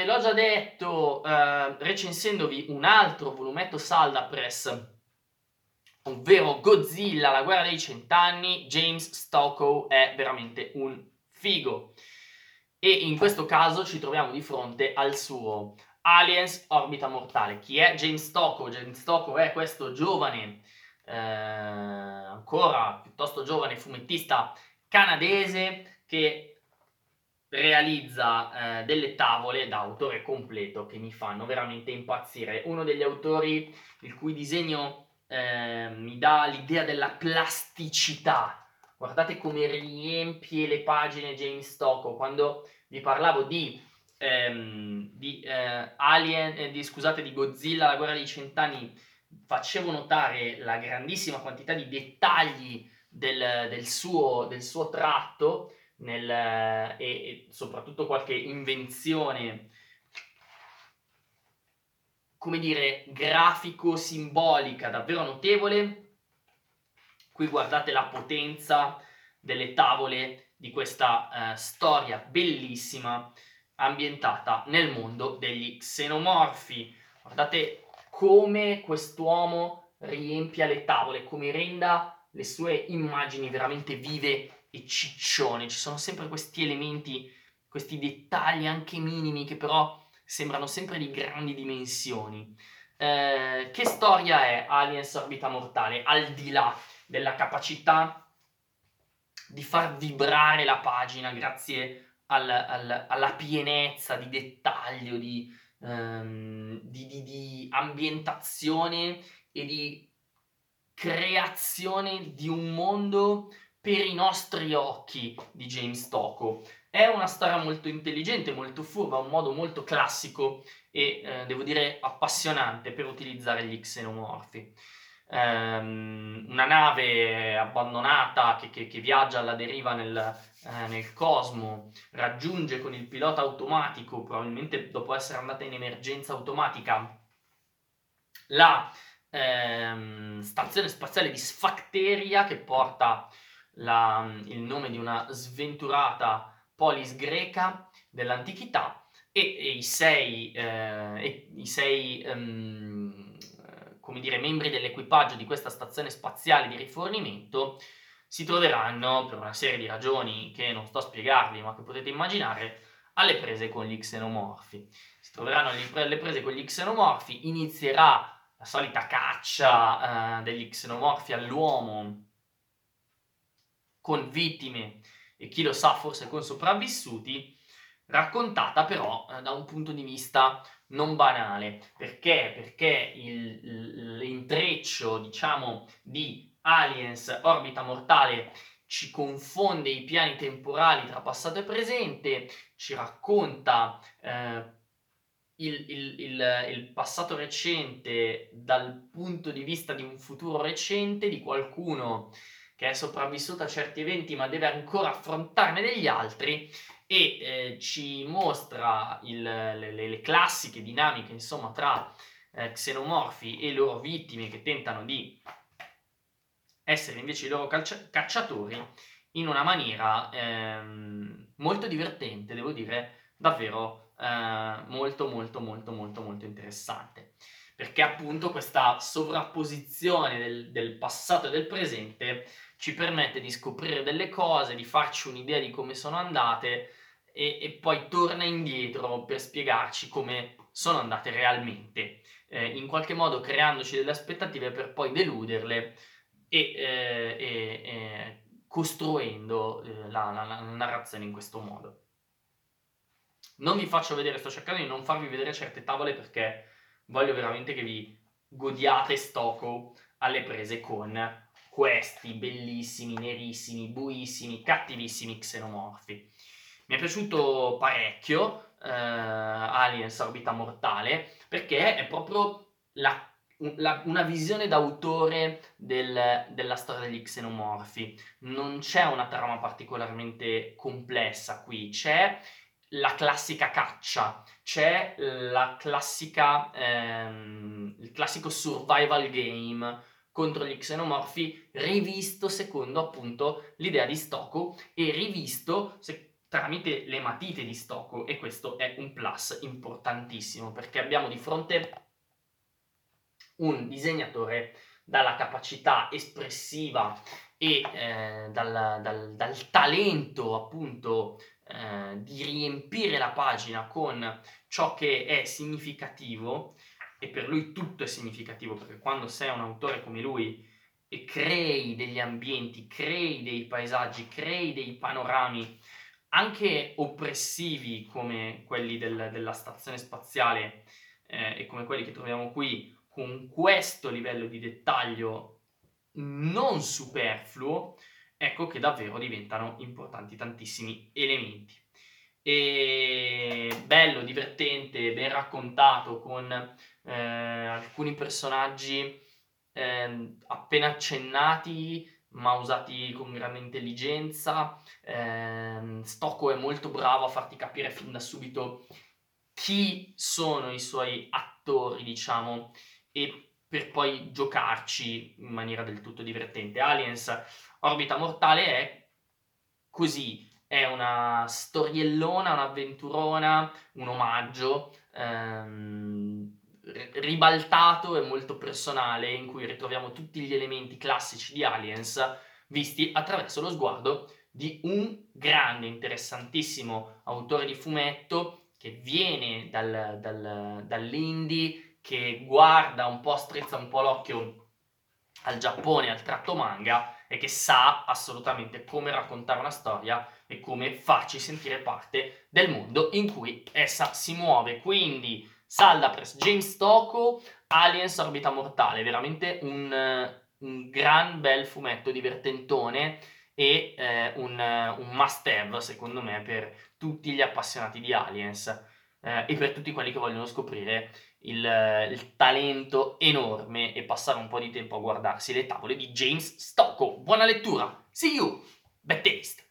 ve l'ho già detto eh, recensendovi un altro volumetto Salda Press, ovvero Godzilla, la guerra dei cent'anni, James Stockow è veramente un figo. E in questo caso ci troviamo di fronte al suo Aliens Orbita Mortale. Chi è James Stockow? James Stockow è questo giovane, eh, ancora piuttosto giovane fumettista canadese che realizza eh, delle tavole da autore completo che mi fanno veramente impazzire. Uno degli autori il cui disegno eh, mi dà l'idea della plasticità. Guardate come riempie le pagine James Stocco. Quando vi parlavo di, ehm, di eh, Alien, eh, di, scusate, di Godzilla, la guerra dei cent'anni, facevo notare la grandissima quantità di dettagli del, del, suo, del suo tratto nel, e, e soprattutto qualche invenzione come dire, grafico-simbolica davvero notevole. Qui guardate la potenza delle tavole di questa eh, storia bellissima ambientata nel mondo degli xenomorfi. Guardate come quest'uomo riempia le tavole, come renda le sue immagini veramente vive e ciccione, ci sono sempre questi elementi, questi dettagli anche minimi che però sembrano sempre di grandi dimensioni. Eh, che storia è Aliens Orbita Mortale, al di là della capacità di far vibrare la pagina grazie al, al, alla pienezza di dettaglio, di, um, di, di, di ambientazione e di creazione di un mondo per i nostri occhi di James Tocco. È una storia molto intelligente, molto furba, un modo molto classico e eh, devo dire appassionante per utilizzare gli xenomorfi. Um, una nave abbandonata che, che, che, viaggia alla deriva nel, eh, nel, cosmo raggiunge con il pilota automatico, probabilmente dopo essere andata in emergenza automatica, la ehm, stazione spaziale di Sfacteria che porta la, il nome di una sventurata polis greca dell'antichità e, e i sei, eh, e i sei um, come dire, membri dell'equipaggio di questa stazione spaziale di rifornimento si troveranno, per una serie di ragioni che non sto a spiegarvi, ma che potete immaginare, alle prese con gli xenomorfi. Si troveranno alle prese con gli xenomorfi, inizierà la solita caccia eh, degli xenomorfi all'uomo con vittime e chi lo sa forse con sopravvissuti, raccontata però eh, da un punto di vista non banale. Perché? Perché il, l'intreccio, diciamo, di Aliens Orbita Mortale ci confonde i piani temporali tra passato e presente, ci racconta eh, il, il, il, il, passato recente dal punto di vista di un futuro recente, di qualcuno che è sopravvissuto a certi eventi ma deve ancora affrontarne degli altri e eh, ci mostra il, le, le, classiche dinamiche insomma tra eh, xenomorfi e loro vittime che tentano di essere invece i loro calcia- cacciatori in una maniera ehm, molto divertente, devo dire, davvero eh, molto molto molto molto molto interessante perché appunto questa sovrapposizione del, del passato e del presente ci permette di scoprire delle cose, di farci un'idea di come sono andate e, e poi torna indietro per spiegarci come sono andate realmente, eh, in qualche modo creandoci delle aspettative per poi deluderle e, eh, e, costruendo eh, la, la, la narrazione in questo modo. Non vi faccio vedere, sto cercando di non farvi vedere certe tavole perché voglio veramente che vi godiate Stocco alle prese con questi bellissimi, nerissimi, buissimi, cattivissimi xenomorfi. Mi è piaciuto parecchio uh, Aliens Orbita Mortale perché è proprio la, la, una visione d'autore del, della storia degli xenomorfi. Non c'è una trama particolarmente complessa qui, c'è la classica caccia, c'è la classica, ehm, il classico survival game contro gli xenomorfi rivisto secondo appunto l'idea di Stoku e rivisto se- tramite le matite di Stocco e questo è un plus importantissimo perché abbiamo di fronte un disegnatore dalla capacità espressiva e eh, dal, dal, dal, talento appunto eh, di riempire la pagina con ciò che è significativo e per lui tutto è significativo perché quando sei un autore come lui e crei degli ambienti, crei dei paesaggi, crei dei panorami anche oppressivi come quelli del, della stazione spaziale eh, e come quelli che troviamo qui con questo livello di dettaglio non superfluo, ecco che davvero diventano importanti tantissimi elementi. E bello, divertente, ben raccontato con eh, alcuni personaggi eh, appena accennati ma usati con grande intelligenza. Eh, Stocco è molto bravo a farti capire fin da subito chi sono i suoi attori, diciamo, e per poi giocarci in maniera del tutto divertente. Aliens Orbita Mortale è così, è una storiellona, un'avventurona, un omaggio ehm, ribaltato e molto personale in cui ritroviamo tutti gli elementi classici di Aliens visti attraverso lo sguardo di un grande, interessantissimo autore di fumetto che viene dal, dal, dall'indie che guarda un po', strizza un po' l'occhio al Giappone, al tratto manga e che sa assolutamente come raccontare una storia e come farci sentire parte del mondo in cui essa si muove. Quindi Salda Press, James Stocco, Aliens Orbita Mortale, veramente un, un gran bel fumetto divertentone e eh, un, un must have secondo me per tutti gli appassionati di Aliens eh, e per tutti quelli che vogliono scoprire il, il, talento enorme e passare un po' di tempo a guardarsi le tavole di James Stocco. Buona lettura, see you, bad taste!